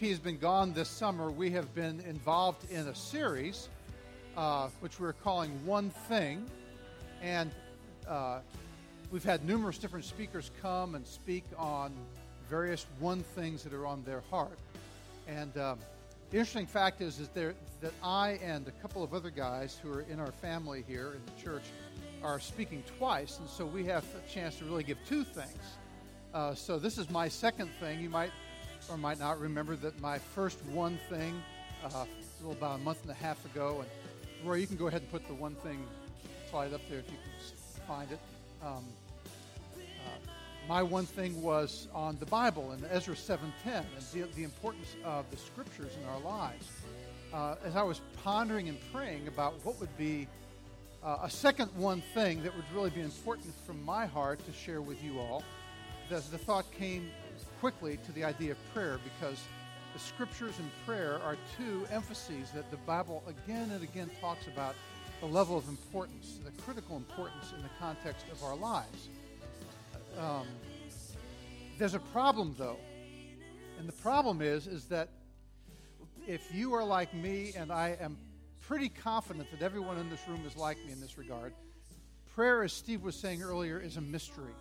He has been gone this summer. We have been involved in a series uh, which we're calling One Thing. And uh, we've had numerous different speakers come and speak on various one things that are on their heart. And um, the interesting fact is, is there, that I and a couple of other guys who are in our family here in the church are speaking twice. And so we have a chance to really give two things. Uh, so this is my second thing. You might or might not remember that my first one thing, uh, about a month and a half ago, and Roy, you can go ahead and put the one thing slide up there if you can find it. Um, uh, my one thing was on the Bible and Ezra 7:10 and the, the, importance of the scriptures in our lives. Uh, as I was pondering and praying about what would be uh, a second one thing that would really be important from my heart to share with you all, the, the thought came quickly to the idea of prayer because the scriptures and prayer are two emphases that the Bible again and again talks about the level of importance, the critical importance in the context of our lives. Um, there's a problem, though, and the problem is is that if you are like me, and I am pretty confident that everyone in this room is like me in this regard, prayer, as Steve was saying earlier, is a mystery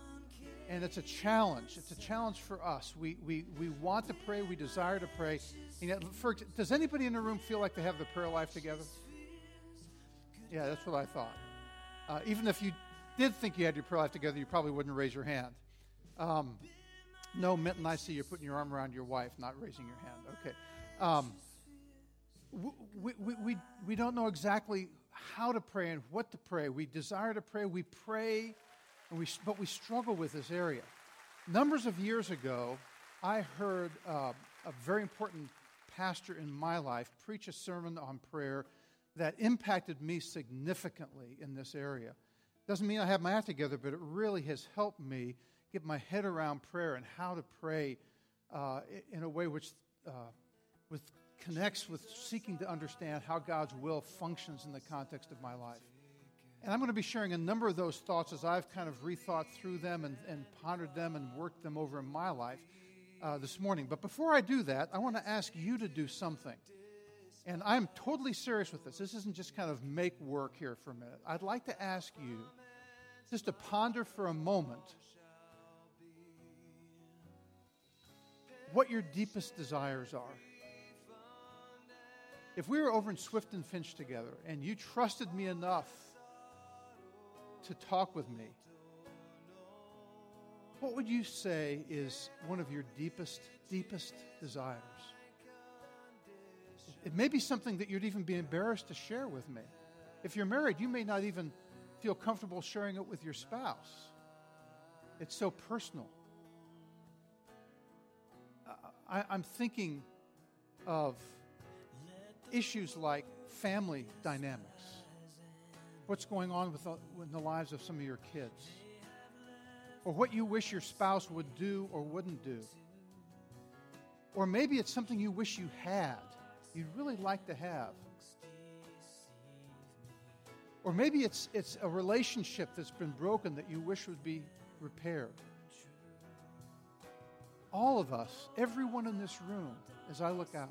and it's a challenge. It's a challenge for us. We, we, we want to pray, we desire to pray. And yet, for, does anybody in the room feel like they have the prayer life together? Yeah, that's what I thought. Uh, even if you did think you had your prayer life together, you probably wouldn't raise your hand. Um, no, Minton, I see you're putting your arm around your wife, not raising your hand. Okay. Um, we, we, we, we don't know exactly how to pray and what to pray. We desire to pray. We pray we, but we struggle with this area. Numbers of years ago, I heard uh, a very important pastor in my life preach a sermon on prayer that impacted me significantly in this area. Doesn't mean I have my act together, but it really has helped me get my head around prayer and how to pray uh, in a way which uh, with, connects with seeking to understand how God's will functions in the context of my life. And I'm going to be sharing a number of those thoughts as I've kind of rethought through them and, and pondered them and worked them over in my life uh, this morning. But before I do that, I want to ask you to do something. And I'm totally serious with this. This isn't just kind of make work here for a minute. I'd like to ask you just to ponder for a moment what your deepest desires are. If we were over in Swift and Finch together and you trusted me enough to talk with me, what would you say is one of your deepest, deepest desires? It may be something that you'd even be embarrassed to share with me. If you're married, you may not even feel comfortable sharing it with your spouse. It's so personal. I, am thinking of issues like family dynamics what's going on with the, in the lives of some of your kids, or what you wish your spouse would do or wouldn't do. Or maybe it's something you wish you had, you'd really like to have. Or maybe it's, it's a relationship that's been broken that you wish would be repaired. All of us, everyone in this room, as I look out,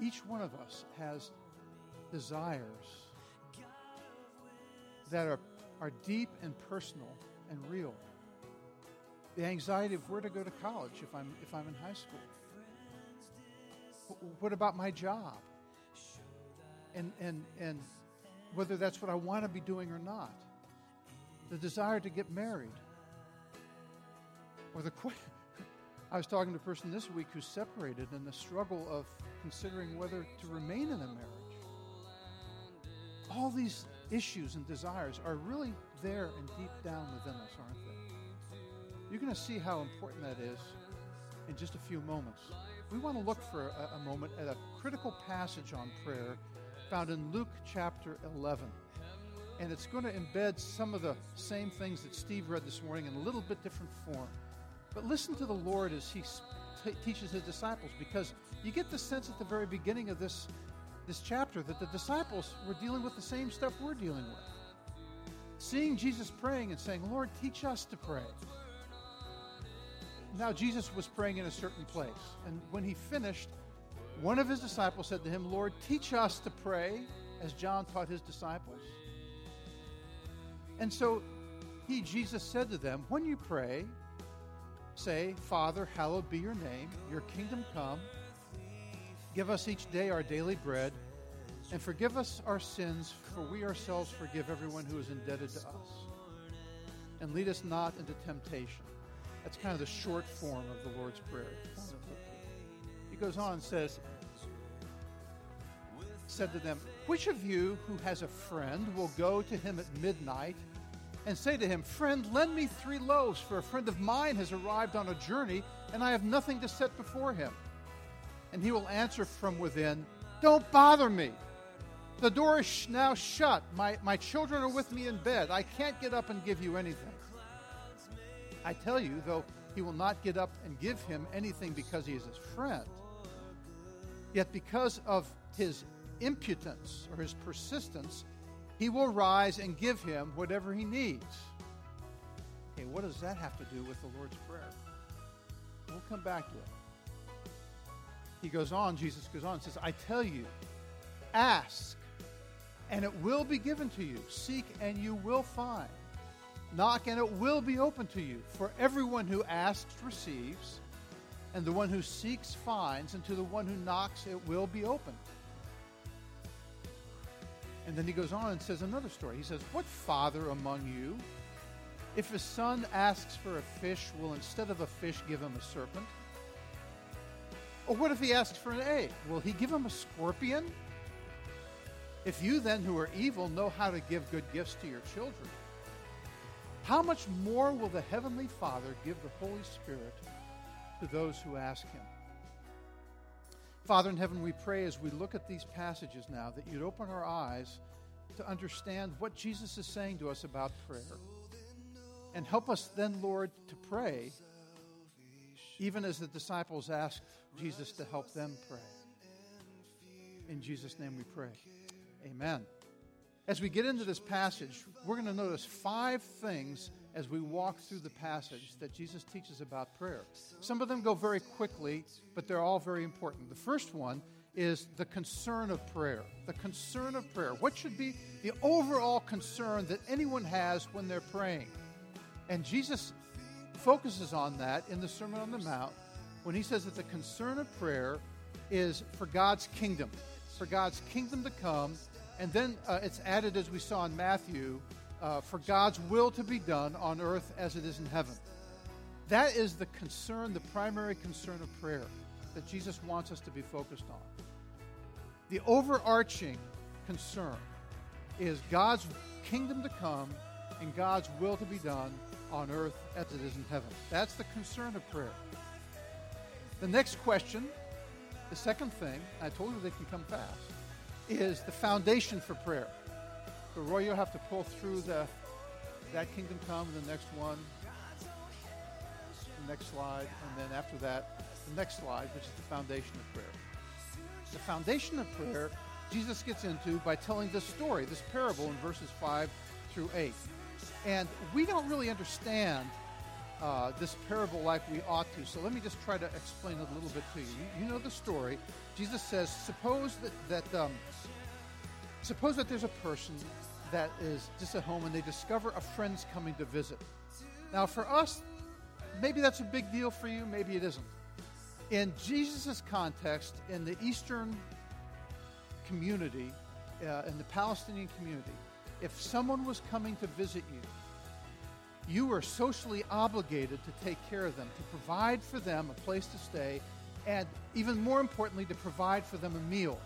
each one of us has desires that are, are deep and personal and real. The anxiety of where to go to college if I'm, if I'm in high school. What about my job? And, and, and whether that's what I want to be doing or not. The desire to get married. Or the I was talking to a person this week who's separated and the struggle of considering whether to remain in a marriage. All these issues and desires are really there and deep down within us, aren't they? You're going to see how important that is in just a few moments. We want to look for a, a moment at a critical passage on prayer found in Luke chapter 11. And it's going to embed some of the same things that Steve read this morning in a little bit different form. But listen to the Lord as he t- teaches his disciples because you get the sense at the very beginning of this this chapter that the disciples were dealing with the same stuff we're dealing with. Seeing Jesus praying and saying, Lord, teach us to pray. Now, Jesus was praying in a certain place. And when he finished, One of his disciples said to him, Lord, teach us to pray as John taught his disciples. And so he, Jesus, said to them, When you pray, say, Father, hallowed be your name, your kingdom come. Give us each day our daily bread, and forgive us our sins, for we ourselves forgive everyone who is indebted to us. And lead us not into temptation. That's kind of the short form of the Lord's Prayer. He goes on and says, said to them, Which of you who has a friend will go to him at midnight and say to him, Friend, lend me three loaves, for a friend of mine has arrived on a journey, and I have nothing to set before him? And he will answer from within, Don't bother me. The door is now shut. My, my children are with me in bed. I can't get up and give you anything. I tell you, though he will not get up and give him anything because he is his friend, yet because of his impudence or his persistence, he will rise and give him whatever he needs. Okay, what does that have to do with the Lord's Prayer? We'll come back to it. He goes on, Jesus goes on and says, I tell you, ask, and it will be given to you. Seek, and you will find. Knock, and it will be open to you. For everyone who asks receives, and the one who seeks finds, and to the one who knocks it will be open. And then he goes on and says another story. He says, What father among you, if his son asks for a fish, will instead of a fish give him a serpent? Or what if he asks for an egg? Will he give him a scorpion? If you then, who are evil, know how to give good gifts to your children, how much more will the Heavenly Father give the Holy Spirit to those who ask Him? Father in heaven, we pray as we look at these passages now that you'd open our eyes to understand what Jesus is saying to us about prayer. And help us then, Lord, to pray, even as the disciples asked Jesus to help them pray. In Jesus' name we pray. Amen. As we get into this passage, we're going to notice five things as we walk through the passage that Jesus teaches about prayer. Some of them go very quickly, but they're all very important. The first one is the concern of prayer. The concern of prayer. What should be the overall concern that anyone has when they're praying? And Jesus focuses on that in the Sermon on the Mount when he says that the concern of prayer is for God's kingdom, for God's kingdom to come. And then uh, it's added, as we saw in Matthew, uh, for God's will to be done on earth as it is in heaven. That is the concern, the primary concern of prayer that Jesus wants us to be focused on. The overarching concern is God's kingdom to come and God's will to be done on earth as it is in heaven. That's the concern of prayer. The next question, the second thing, I told you they can come fast, is the foundation for prayer. So Roy, you'll have to pull through the that kingdom come, the next one, the next slide, and then after that, the next slide, which is the foundation of prayer. The foundation of prayer, Jesus gets into by telling this story, this parable in verses 5 through 8. And we don't really understand uh, this parable like we ought to. So let me just try to explain it a little bit to you. You, you know the story. Jesus says, suppose that, that um, suppose that there's a person that is just at home and they discover a friend's coming to visit. Now, for us, maybe that's a big deal for you, maybe it isn't. In Jesus' context, in the Eastern community, uh, in the Palestinian community, if someone was coming to visit you, you are socially obligated to take care of them, to provide for them a place to stay, and even more importantly, to provide for them a meal.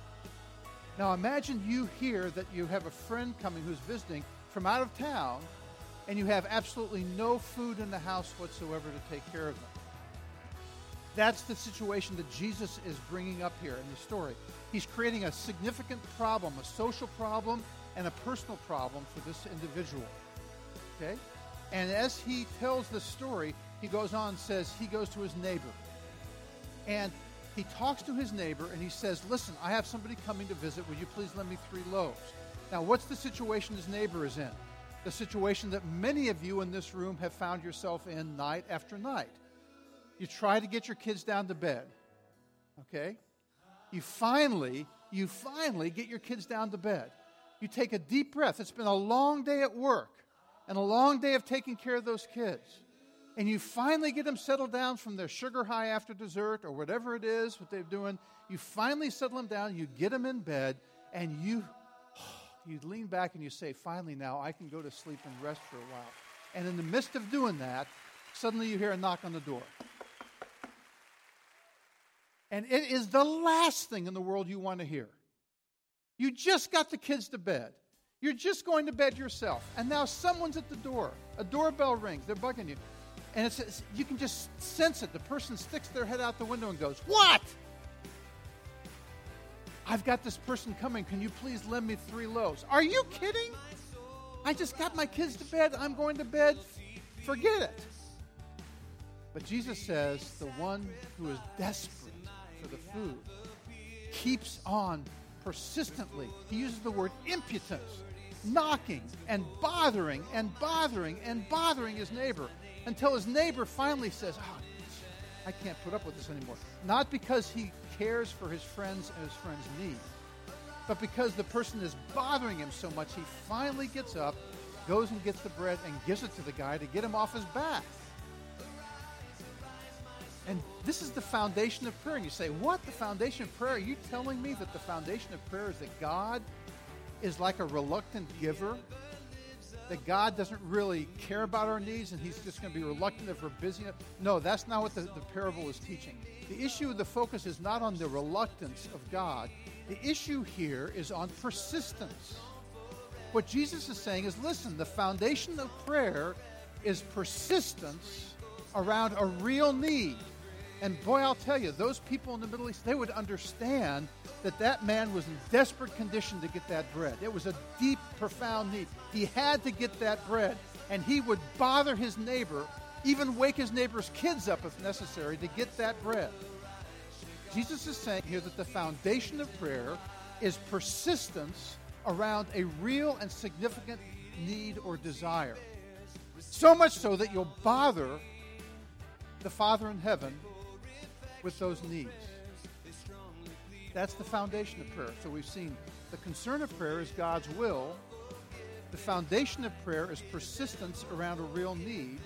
Now imagine you hear that you have a friend coming who's visiting from out of town, and you have absolutely no food in the house whatsoever to take care of them. That's the situation that Jesus is bringing up here in the story. He's creating a significant problem, a social problem, and a personal problem for this individual. Okay? And as he tells the story, he goes on and says he goes to his neighbor. And he talks to his neighbor and he says, Listen, I have somebody coming to visit. Would you please lend me three loaves? Now, what's the situation his neighbor is in? The situation that many of you in this room have found yourself in night after night. You try to get your kids down to bed, okay? you finally, you finally get your kids down to bed. You take a deep breath. It's been a long day at work and a long day of taking care of those kids. And you finally get them settled down from their sugar high after dessert or whatever it is, what they're doing. You finally settle them down, you get them in bed, and you, you lean back and you say, Finally, now I can go to sleep and rest for a while. And in the midst of doing that, suddenly you hear a knock on the door. And it is the last thing in the world you want to hear. You just got the kids to bed. You're just going to bed yourself. And now someone's at the door. A doorbell rings. They're bugging you. And it's, it's, you can just sense it. The person sticks their head out the window and goes, What? I've got this person coming. Can you please lend me three loaves? Are you kidding? I just got my kids to bed. I'm going to bed. Forget it. But Jesus says the one who is desperate for the food keeps on persistently. He uses the word impudence, knocking and bothering and bothering and bothering his neighbor until his neighbor finally says, oh, I can't put up with this anymore. Not because he cares for his friends and his friends' needs, but because the person is bothering him so much, he finally gets up, goes and gets the bread, and gives it to the guy to get him off his back. And this is the foundation of prayer. And you say, What? The foundation of prayer? Are you telling me that the foundation of prayer is that God is like a reluctant giver? That God doesn't really care about our needs and He's just going to be reluctant if we're busy? No, that's not what the, the parable is teaching. The issue, the focus is not on the reluctance of God. The issue here is on persistence. What Jesus is saying is listen, the foundation of prayer is persistence around a real need. And boy, I'll tell you, those people in the Middle East, they would understand that that man was in desperate condition to get that bread. It was a deep, profound need. He had to get that bread, and he would bother his neighbor, even wake his neighbor's kids up if necessary, to get that bread. Jesus is saying here that the foundation of prayer is persistence around a real and significant need or desire. So much so that you'll bother the Father in heaven with those needs. That's the foundation of prayer. So we've seen the concern of prayer is God's will. The foundation of prayer is persistence around a real need.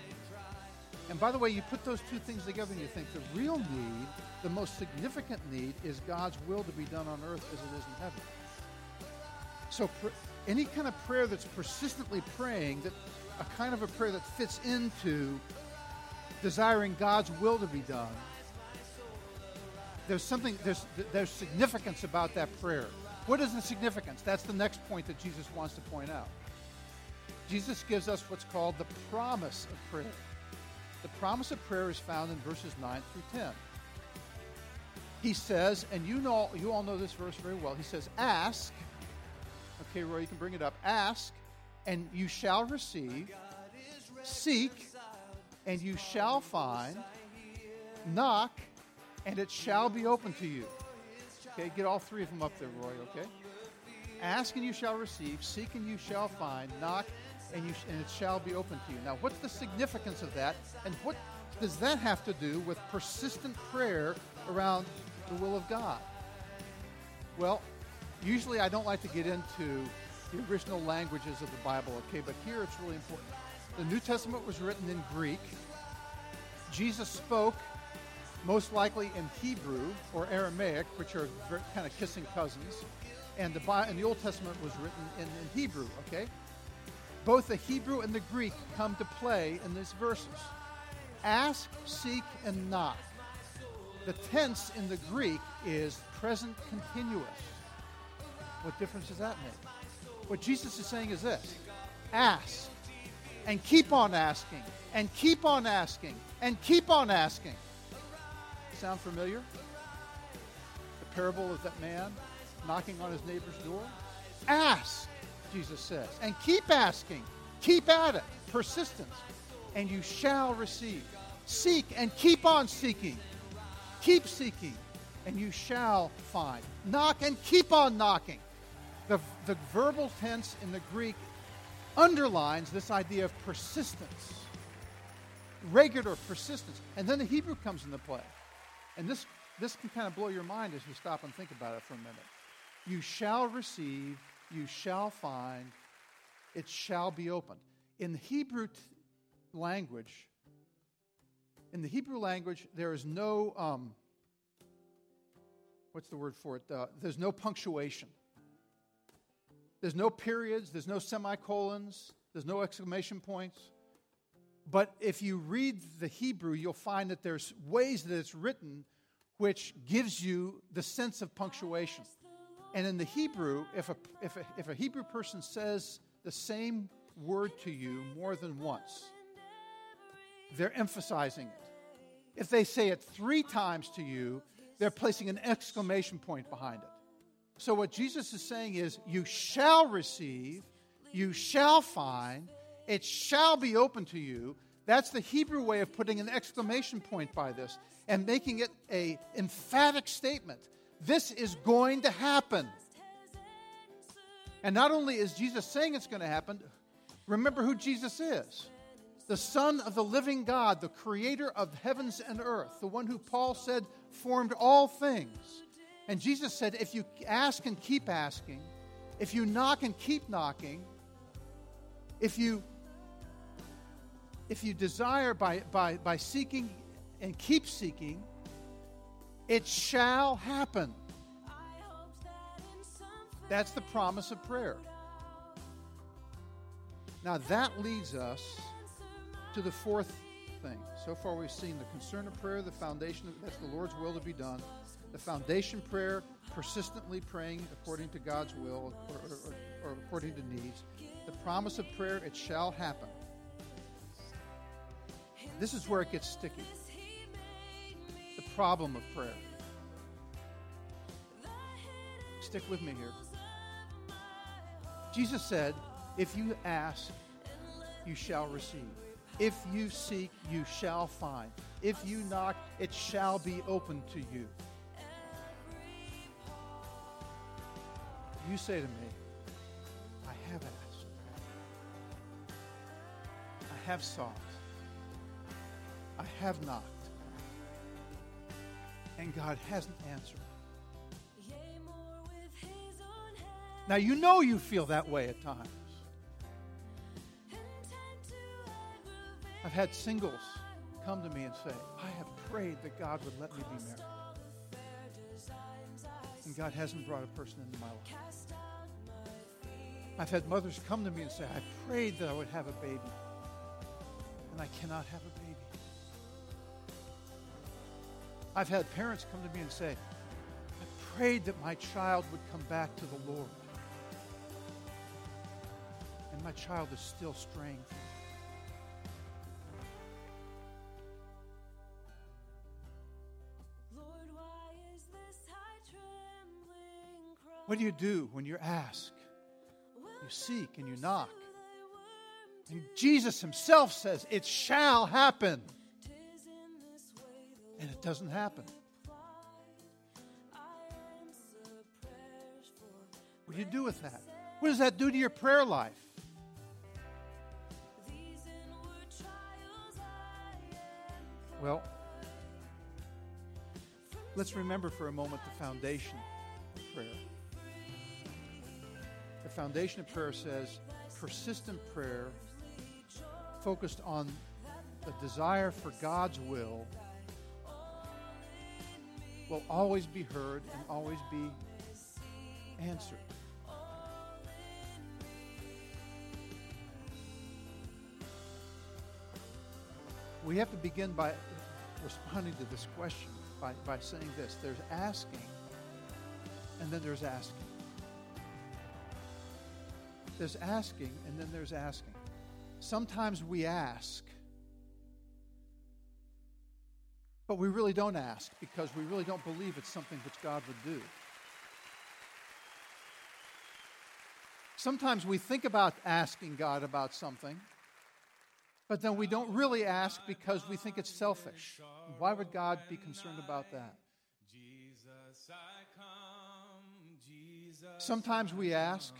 And by the way, you put those two things together and you think the real need, the most significant need, is God's will to be done on earth as it is in heaven. So pr- any kind of prayer that's persistently praying, that a kind of a prayer that fits into desiring God's will to be done, there's something, there's, there's significance about that prayer. What is the significance? That's the next point that Jesus wants to point out. Jesus gives us what's called the promise of prayer. The promise of prayer is found in verses 9 through 10. He says, and you know you all know this verse very well. He says, "Ask." Okay, Roy, you can bring it up. Ask, and you shall receive. Seek, and you shall find. Knock, and it shall be open to you. Okay, get all three of them up there, Roy, okay? Ask and you shall receive, seek and you shall find, knock and, you sh- and it shall be open to you. Now, what's the significance of that? And what does that have to do with persistent prayer around the will of God? Well, usually I don't like to get into the original languages of the Bible, okay, but here it's really important. The New Testament was written in Greek. Jesus spoke most likely in Hebrew or Aramaic, which are very, kind of kissing cousins. And the, and the Old Testament was written in, in Hebrew, okay? Both the Hebrew and the Greek come to play in these verses. Ask, seek, and knock. The tense in the Greek is present continuous. What difference does that make? What Jesus is saying is this ask, and keep on asking, and keep on asking, and keep on asking. Sound familiar? The parable of that man knocking on his neighbor's door? Ask, Jesus says, and keep asking. Keep at it. Persistence. And you shall receive. Seek and keep on seeking. Keep seeking, and you shall find. Knock and keep on knocking. The, the verbal tense in the Greek underlines this idea of persistence, regular persistence. And then the Hebrew comes into play. And this this can kind of blow your mind as you stop and think about it for a minute. You shall receive, you shall find, it shall be opened. In the Hebrew t- language, in the Hebrew language, there is no, um, what's the word for it? Uh, there's no punctuation. There's no periods, there's no semicolons, there's no exclamation points. But if you read the Hebrew, you'll find that there's ways that it's written which gives you the sense of punctuation. And in the Hebrew, if a, if a, if a Hebrew person says the same word to you more than once, they're emphasizing it. If they say it three times to you, they're placing an exclamation point behind it. So, what Jesus is saying is, you shall receive, you shall find, it shall be open to you. That's the Hebrew way of putting an exclamation point by this and making it a emphatic statement. This is going to happen. And not only is Jesus saying it's going to happen, remember who Jesus is the Son of the living God, the creator of heavens and earth, the one who Paul said formed all things. And Jesus said, if you ask and keep asking, if you knock and keep knocking, if you if you desire by, by, by seeking and keep seeking, it shall happen. That's the promise of prayer. Now, that leads us to the fourth thing. So far, we've seen the concern of prayer, the foundation, of, that's the Lord's will to be done. The foundation prayer, persistently praying according to God's will or, or, or according to needs. The promise of prayer, it shall happen. This is where it gets sticky. The problem of prayer. Stick with me here. Jesus said, If you ask, you shall receive. If you seek, you shall find. If you knock, it shall be open to you. You say to me, I have asked. I have sought. I have knocked. And God hasn't answered. Now, you know you feel that way at times. I've had singles come to me and say, I have prayed that God would let me be married. And God hasn't brought a person into my life. I've had mothers come to me and say, I prayed that I would have a baby. And I cannot have a baby. I've had parents come to me and say, I prayed that my child would come back to the Lord. And my child is still straying from. What do you do when you ask? You seek and you knock. And Jesus himself says, It shall happen. And it doesn't happen. What do you do with that? What does that do to your prayer life? Well, let's remember for a moment the foundation of prayer. The foundation of prayer says persistent prayer focused on the desire for God's will will always be heard and always be answered. We have to begin by responding to this question by, by saying this there's asking, and then there's asking. There's asking, and then there's asking. Sometimes we ask, but we really don't ask because we really don't believe it's something which God would do. Sometimes we think about asking God about something, but then we don't really ask because we think it's selfish. Why would God be concerned about that? Sometimes we ask,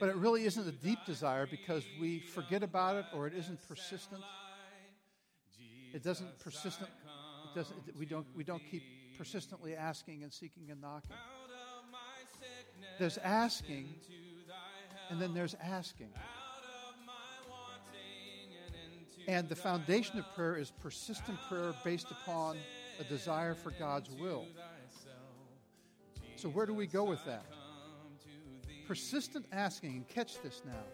but it really isn't a deep desire because we forget about it or it isn't persistent. It doesn't persistent. Doesn't. We don't. We don't keep persistently asking and seeking and knocking. There's asking, and then there's asking. And the foundation of prayer is persistent prayer based upon a desire for God's will. So, where do we go with that? Persistent asking, and catch this now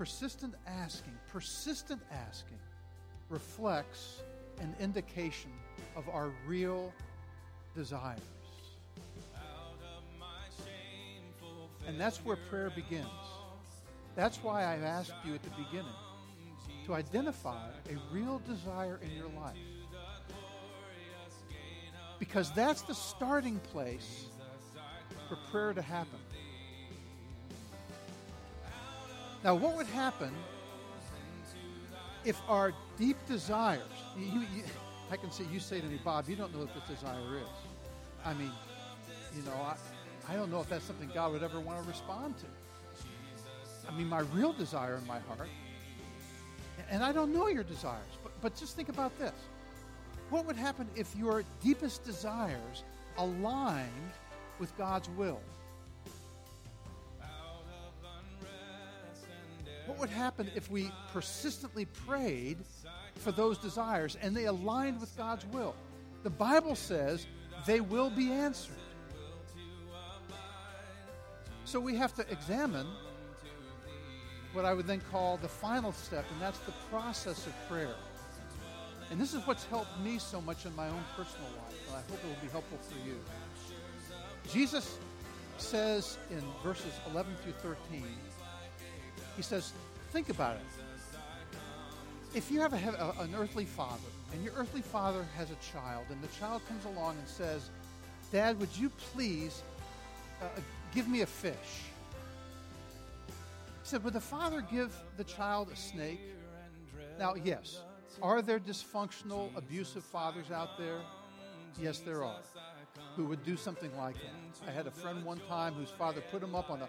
persistent asking, persistent asking reflects an indication of our real desires. And that's where prayer begins. That's why I've asked you at the beginning to identify a real desire in your life. Because that's the starting place for prayer to happen. Now, what would happen if our deep desires, you, you, I can see you say to me, Bob, you don't know what this desire is. I mean, you know, I, I don't know if that's something God would ever want to respond to. I mean, my real desire in my heart, and I don't know your desires, but, but just think about this. What would happen if your deepest desires aligned with God's will? Would happen if we persistently prayed for those desires and they aligned with God's will? The Bible says they will be answered. So we have to examine what I would then call the final step, and that's the process of prayer. And this is what's helped me so much in my own personal life, and I hope it will be helpful for you. Jesus says in verses 11 through 13, he says, think about it. If you have a, an earthly father, and your earthly father has a child, and the child comes along and says, Dad, would you please uh, give me a fish? He said, Would the father give the child a snake? Now, yes. Are there dysfunctional, abusive fathers out there? Yes, there are. Who would do something like that. I had a friend one time whose father put him up on a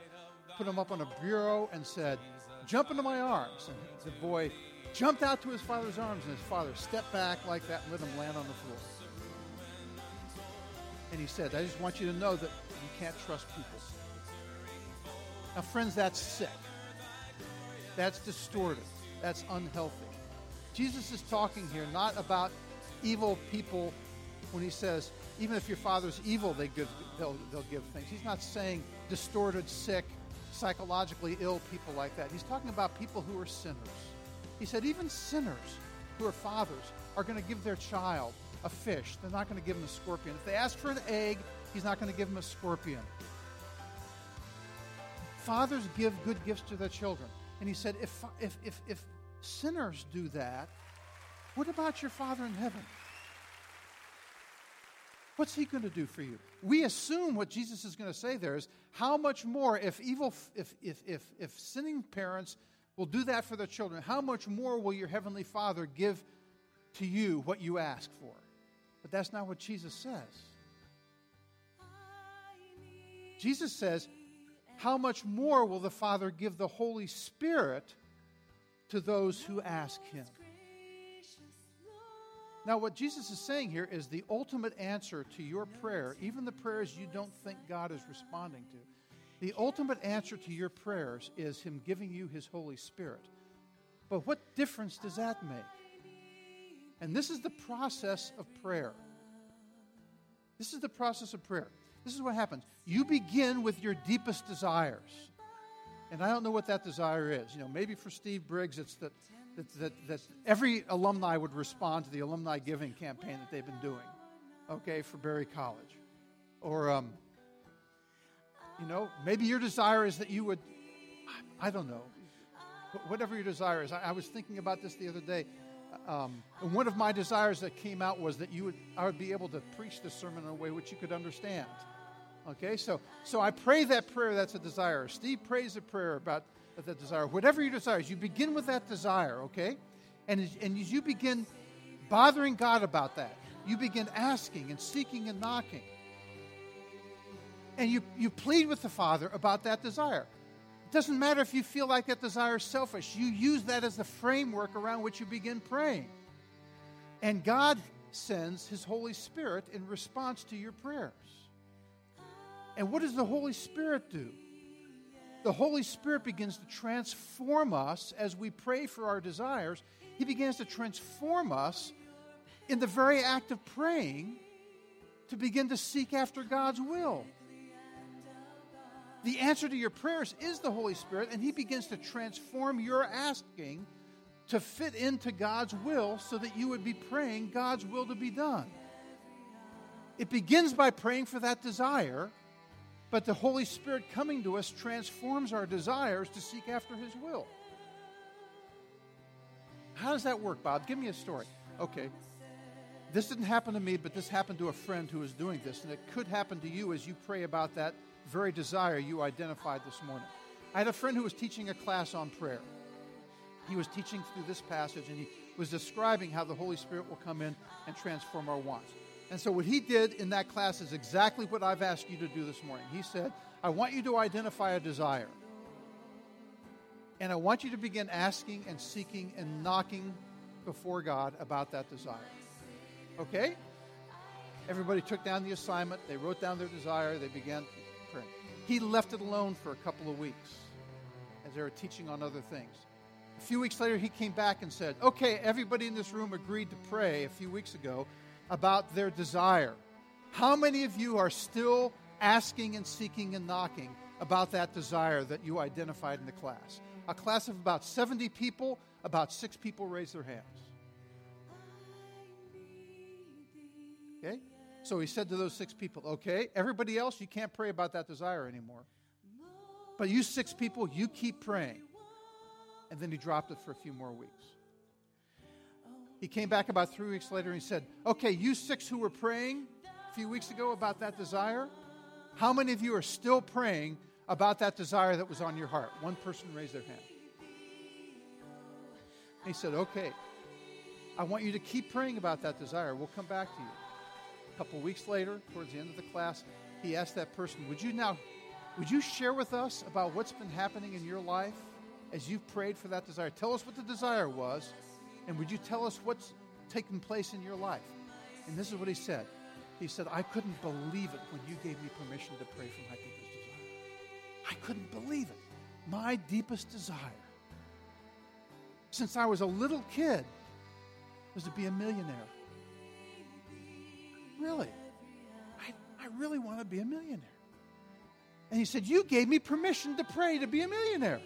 put him up on a bureau and said, Jump into my arms. And the boy jumped out to his father's arms, and his father stepped back like that and let him land on the floor. And he said, I just want you to know that you can't trust people. Now, friends, that's sick. That's distorted. That's unhealthy. Jesus is talking here not about evil people when he says, even if your father's evil, they give, they'll, they'll give things. He's not saying distorted, sick, psychologically ill people like that. He's talking about people who are sinners. He said, even sinners who are fathers are going to give their child a fish. They're not going to give him a scorpion. If they ask for an egg, he's not going to give them a scorpion. Fathers give good gifts to their children. And he said, if, if, if, if sinners do that, what about your Father in heaven? What's he going to do for you? We assume what Jesus is going to say there is how much more if evil if if if if sinning parents will do that for their children, how much more will your heavenly Father give to you what you ask for? But that's not what Jesus says. Jesus says, how much more will the Father give the Holy Spirit to those who ask him? Now, what Jesus is saying here is the ultimate answer to your prayer, even the prayers you don't think God is responding to. The ultimate answer to your prayers is Him giving you His Holy Spirit. But what difference does that make? And this is the process of prayer. This is the process of prayer. This is what happens. You begin with your deepest desires. And I don't know what that desire is. You know, maybe for Steve Briggs, it's that that, that, that every alumni would respond to the alumni giving campaign that they've been doing, okay, for Berry College. Or, um, you know, maybe your desire is that you would, I, I don't know, whatever your desire is. I, I, was thinking about this the other day. Um, and one of my desires that came out was that you would, I would be able to preach this sermon in a way which you could understand. Okay, so so I pray that prayer. That's a desire. Steve prays a prayer about that desire. Whatever your desire is, you begin with that desire, okay? And as, and as you begin bothering God about that, you begin asking and seeking and knocking. And you, you plead with the Father about that desire. It doesn't matter if you feel like that desire is selfish, you use that as the framework around which you begin praying. And God sends His Holy Spirit in response to your prayers. And what does the Holy Spirit do? The Holy Spirit begins to transform us as we pray for our desires. He begins to transform us in the very act of praying to begin to seek after God's will. The answer to your prayers is the Holy Spirit, and He begins to transform your asking to fit into God's will so that you would be praying God's will to be done. It begins by praying for that desire, but the Holy Spirit coming to us transforms our desires to seek after His will. How does that work, Bob? Give me a story. Okay. This didn't happen to me, but this happened to a friend who was doing this, and it could happen to you as you pray about that very desire you identified this morning. I had a friend who was teaching a class on prayer he was teaching through this passage and he was describing how the Holy Spirit will come in and transform our wants. And so, what he did in that class is exactly what I've asked you to do this morning. He said, I want you to identify a desire. And I want you to begin asking and seeking and knocking before God about that desire. Okay? Everybody took down the assignment. They wrote down their desire. They began praying. He left it alone for a couple of weeks as they were teaching on other things. A few weeks later, he came back and said, Okay, everybody in this room agreed to pray a few weeks ago about their desire. How many of you are still asking and seeking and knocking about that desire that you identified in the class? A class of about 70 people, about six people raised their hands. Okay? So he said to those six people, Okay, everybody else, you can't pray about that desire anymore. But you six people, you keep praying and then he dropped it for a few more weeks. He came back about three weeks later and he said, Okay, you six who were praying a few weeks ago about that desire, how many of you are still praying about that desire that was on your heart? One person raised their hand. He said, Okay, I want you to keep praying about that desire. We'll come back to you. A couple weeks later, towards the end of the class, he asked that person, Would you now, would you share with us about what's been happening in your life? as you've prayed for that desire. Tell us what the desire was, and would you tell us what's taken place in your life? And this is what he said. He said, I couldn't believe it when you gave me permission to pray for my deepest desire. I couldn't believe it. My deepest desire, since I was a little kid, was to be a millionaire. Really? I, I really want to be a millionaire. And he said, You gave me permission to pray to be a millionaire.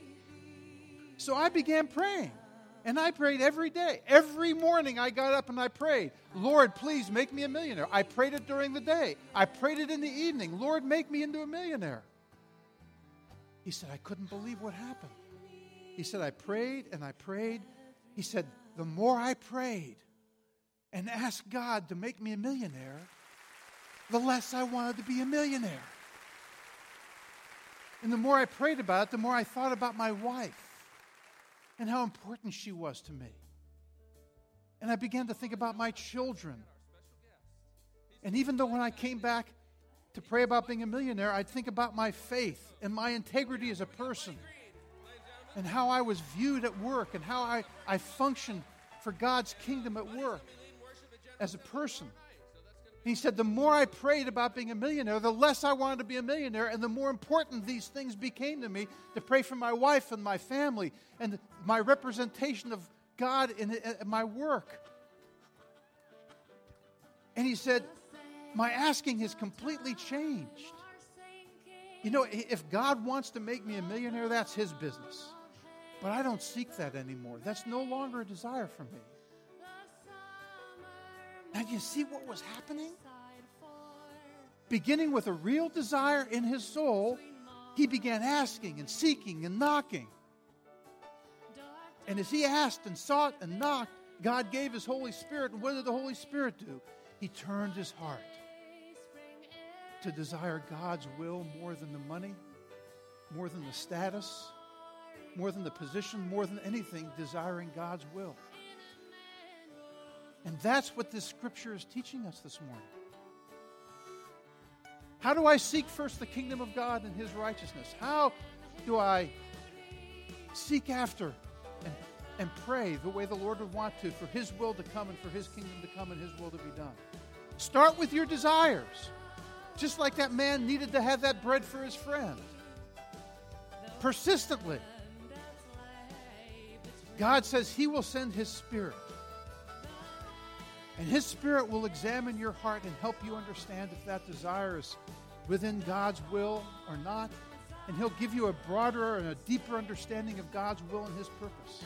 So I began praying. And I prayed every day. Every morning I got up and I prayed, Lord, please make me a millionaire. I prayed it during the day. I prayed it in the evening. Lord, make me into a millionaire. He said, I couldn't believe what happened. He said, I prayed and I prayed. He said, the more I prayed and asked God to make me a millionaire, the less I wanted to be a millionaire. And the more I prayed about it, the more I thought about my wife and how important she was to me. And I began to think about my children. And even though when I came back to pray about being a millionaire, I'd think about my faith and my integrity as a person and how I was viewed at work and how I, I functioned for God's kingdom at work as a person. He said, The more I prayed about being a millionaire, the less I wanted to be a millionaire, and the more important these things became to me to pray for my wife and my family and my representation of God in, in my work. And he said, My asking has completely changed. You know, if God wants to make me a millionaire, that's his business. But I don't seek that anymore. That's no longer a desire for me. Now, you see what was happening? Beginning with a real desire in his soul, he began asking and seeking and knocking. And as he asked and sought and knocked, God gave his Holy Spirit. And what did the Holy Spirit do? He turned his heart to desire God's will more than the money, more than the status, more than the position, more than anything, desiring God's will. And that's what this scripture is teaching us this morning. How do I seek first the kingdom of God and his righteousness? How do I seek after and and pray the way the Lord would want to for His will to come and for His kingdom to come and His will to be done. Start with your desires, just like that man needed to have that bread for his friend. Persistently. God says He will send His Spirit. And His Spirit will examine your heart and help you understand if that desire is within God's will or not. And He'll give you a broader and a deeper understanding of God's will and His purpose.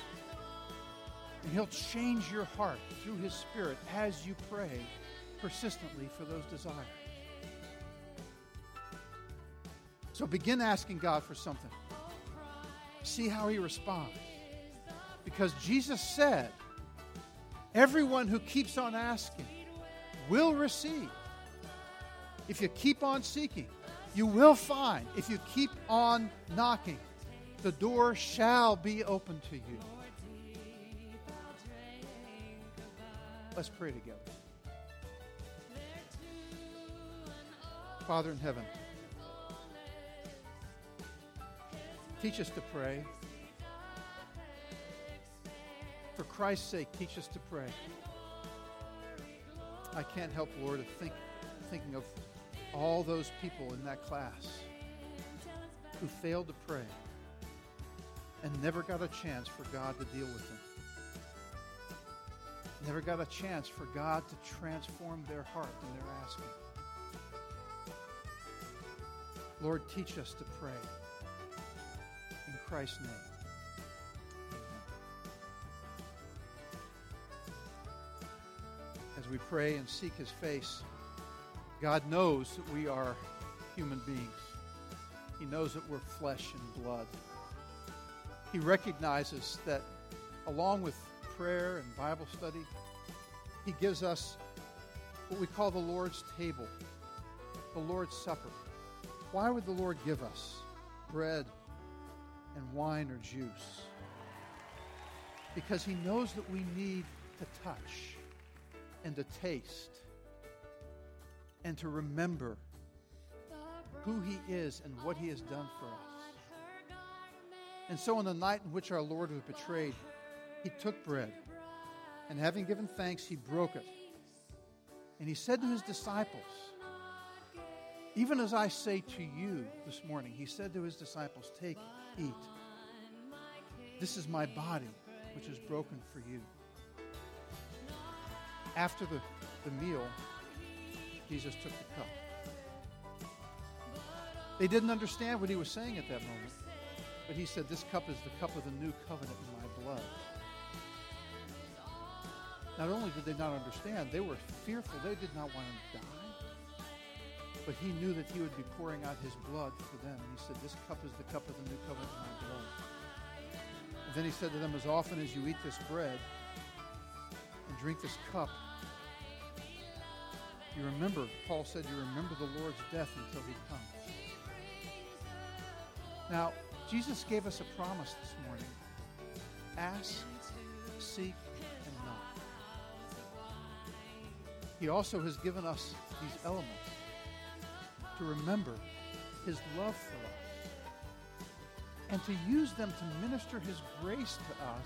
And He'll change your heart through His Spirit as you pray persistently for those desires. So begin asking God for something. See how He responds. Because Jesus said, everyone who keeps on asking will receive. If you keep on seeking, you will find. If you keep on knocking, the door shall be open to you. Let's pray together. Father in heaven, teach us to pray. Christ's sake, teach us to pray. I can't help, Lord, of think, thinking of all those people in that class who failed to pray and never got a chance for God to deal with them. Never got a chance for God to transform their heart when they're asking. Lord, teach us to pray. In Christ's name. We pray and seek his face, God knows that we are human beings. He knows that we're flesh and blood. He recognizes that along with prayer and Bible study, he gives us what we call the Lord's table, the Lord's Supper. Why would the Lord give us bread and wine or juice? Because He knows that we need to touch and to taste and to remember who He is and what He has done for us. And so, on the night in which our Lord was betrayed, He took bread, and having given thanks, He broke it. And He said to His disciples, even as I say to you this morning, he said to his disciples, Take, eat. This is my body, which is broken for you. After the, the meal, Jesus took the cup. They didn't understand what he was saying at that moment, but he said, This cup is the cup of the new covenant in my blood. Not only did they not understand, they were fearful. They did not want him to die. But he knew that he would be pouring out his blood for them. And he said, This cup is the cup of the new covenant in my blood. And then he said to them, As often as you eat this bread and drink this cup, you remember, Paul said, you remember the Lord's death until he comes. Now, Jesus gave us a promise this morning ask, seek, and knock. He also has given us these elements to remember his love for us and to use them to minister his grace to us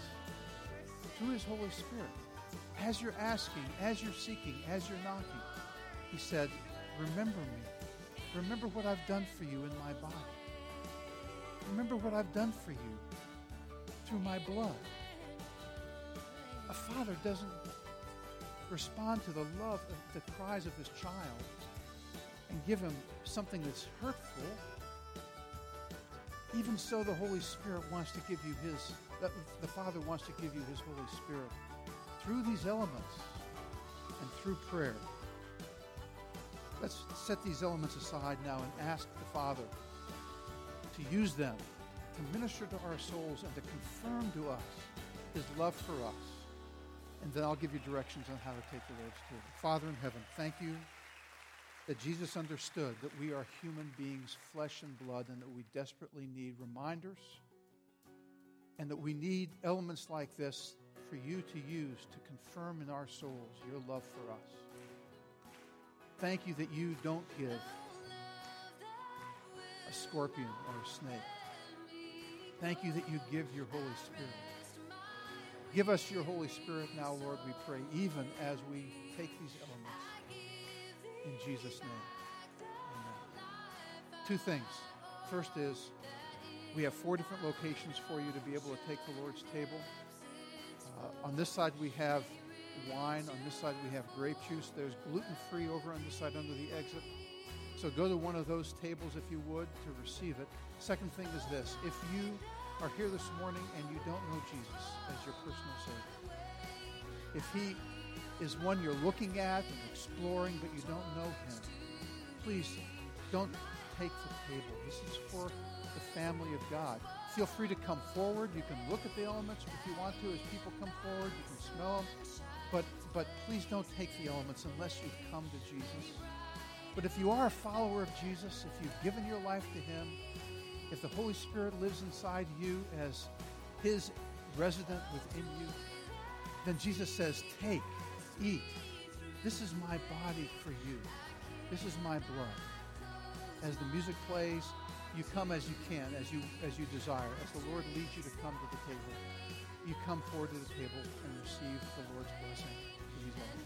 through his Holy Spirit. As you're asking, as you're seeking, as you're knocking, he said, Remember me. Remember what I've done for you in my body. Remember what I've done for you through my blood. A father doesn't respond to the love, the cries of his child and give him something that's hurtful, even so the Holy Spirit wants to give you his, the Father wants to give you his Holy Spirit through these elements and through prayer. Let's set these elements aside now and ask the Father to use them to minister to our souls and to confirm to us his love for us. And then I'll give you directions on how to take the Lord's table. Father in heaven, thank you that Jesus understood that we are human beings, flesh and blood, and that we desperately need reminders, and that we need elements like this for you to use to confirm in our souls your love for us. Thank you that you don't give a scorpion or a snake. Thank you that you give your Holy Spirit. Give us your Holy Spirit now, Lord, we pray, even as we take these elements. In Jesus' name. Amen. Two things. First is we have four different locations for you to be able to take the Lord's table. Uh, on this side, we have wine. On this side, we have grape juice. There's gluten free over on this side under the exit. So go to one of those tables if you would to receive it. Second thing is this if you are here this morning and you don't know Jesus as your personal Savior, if He is one you're looking at and exploring, but you don't know Him, please don't take the table. This is for the family of God. Feel free to come forward. You can look at the elements if you want to as people come forward. You can smell them. But, but please don't take the elements unless you've come to Jesus. But if you are a follower of Jesus, if you've given your life to Him, if the Holy Spirit lives inside you as His resident within you, then Jesus says, Take, eat. This is my body for you. This is my blood. As the music plays, you come as you can, as you as you desire. As the Lord leads you to come to the table, you come forward to the table and receive the Lord's blessing.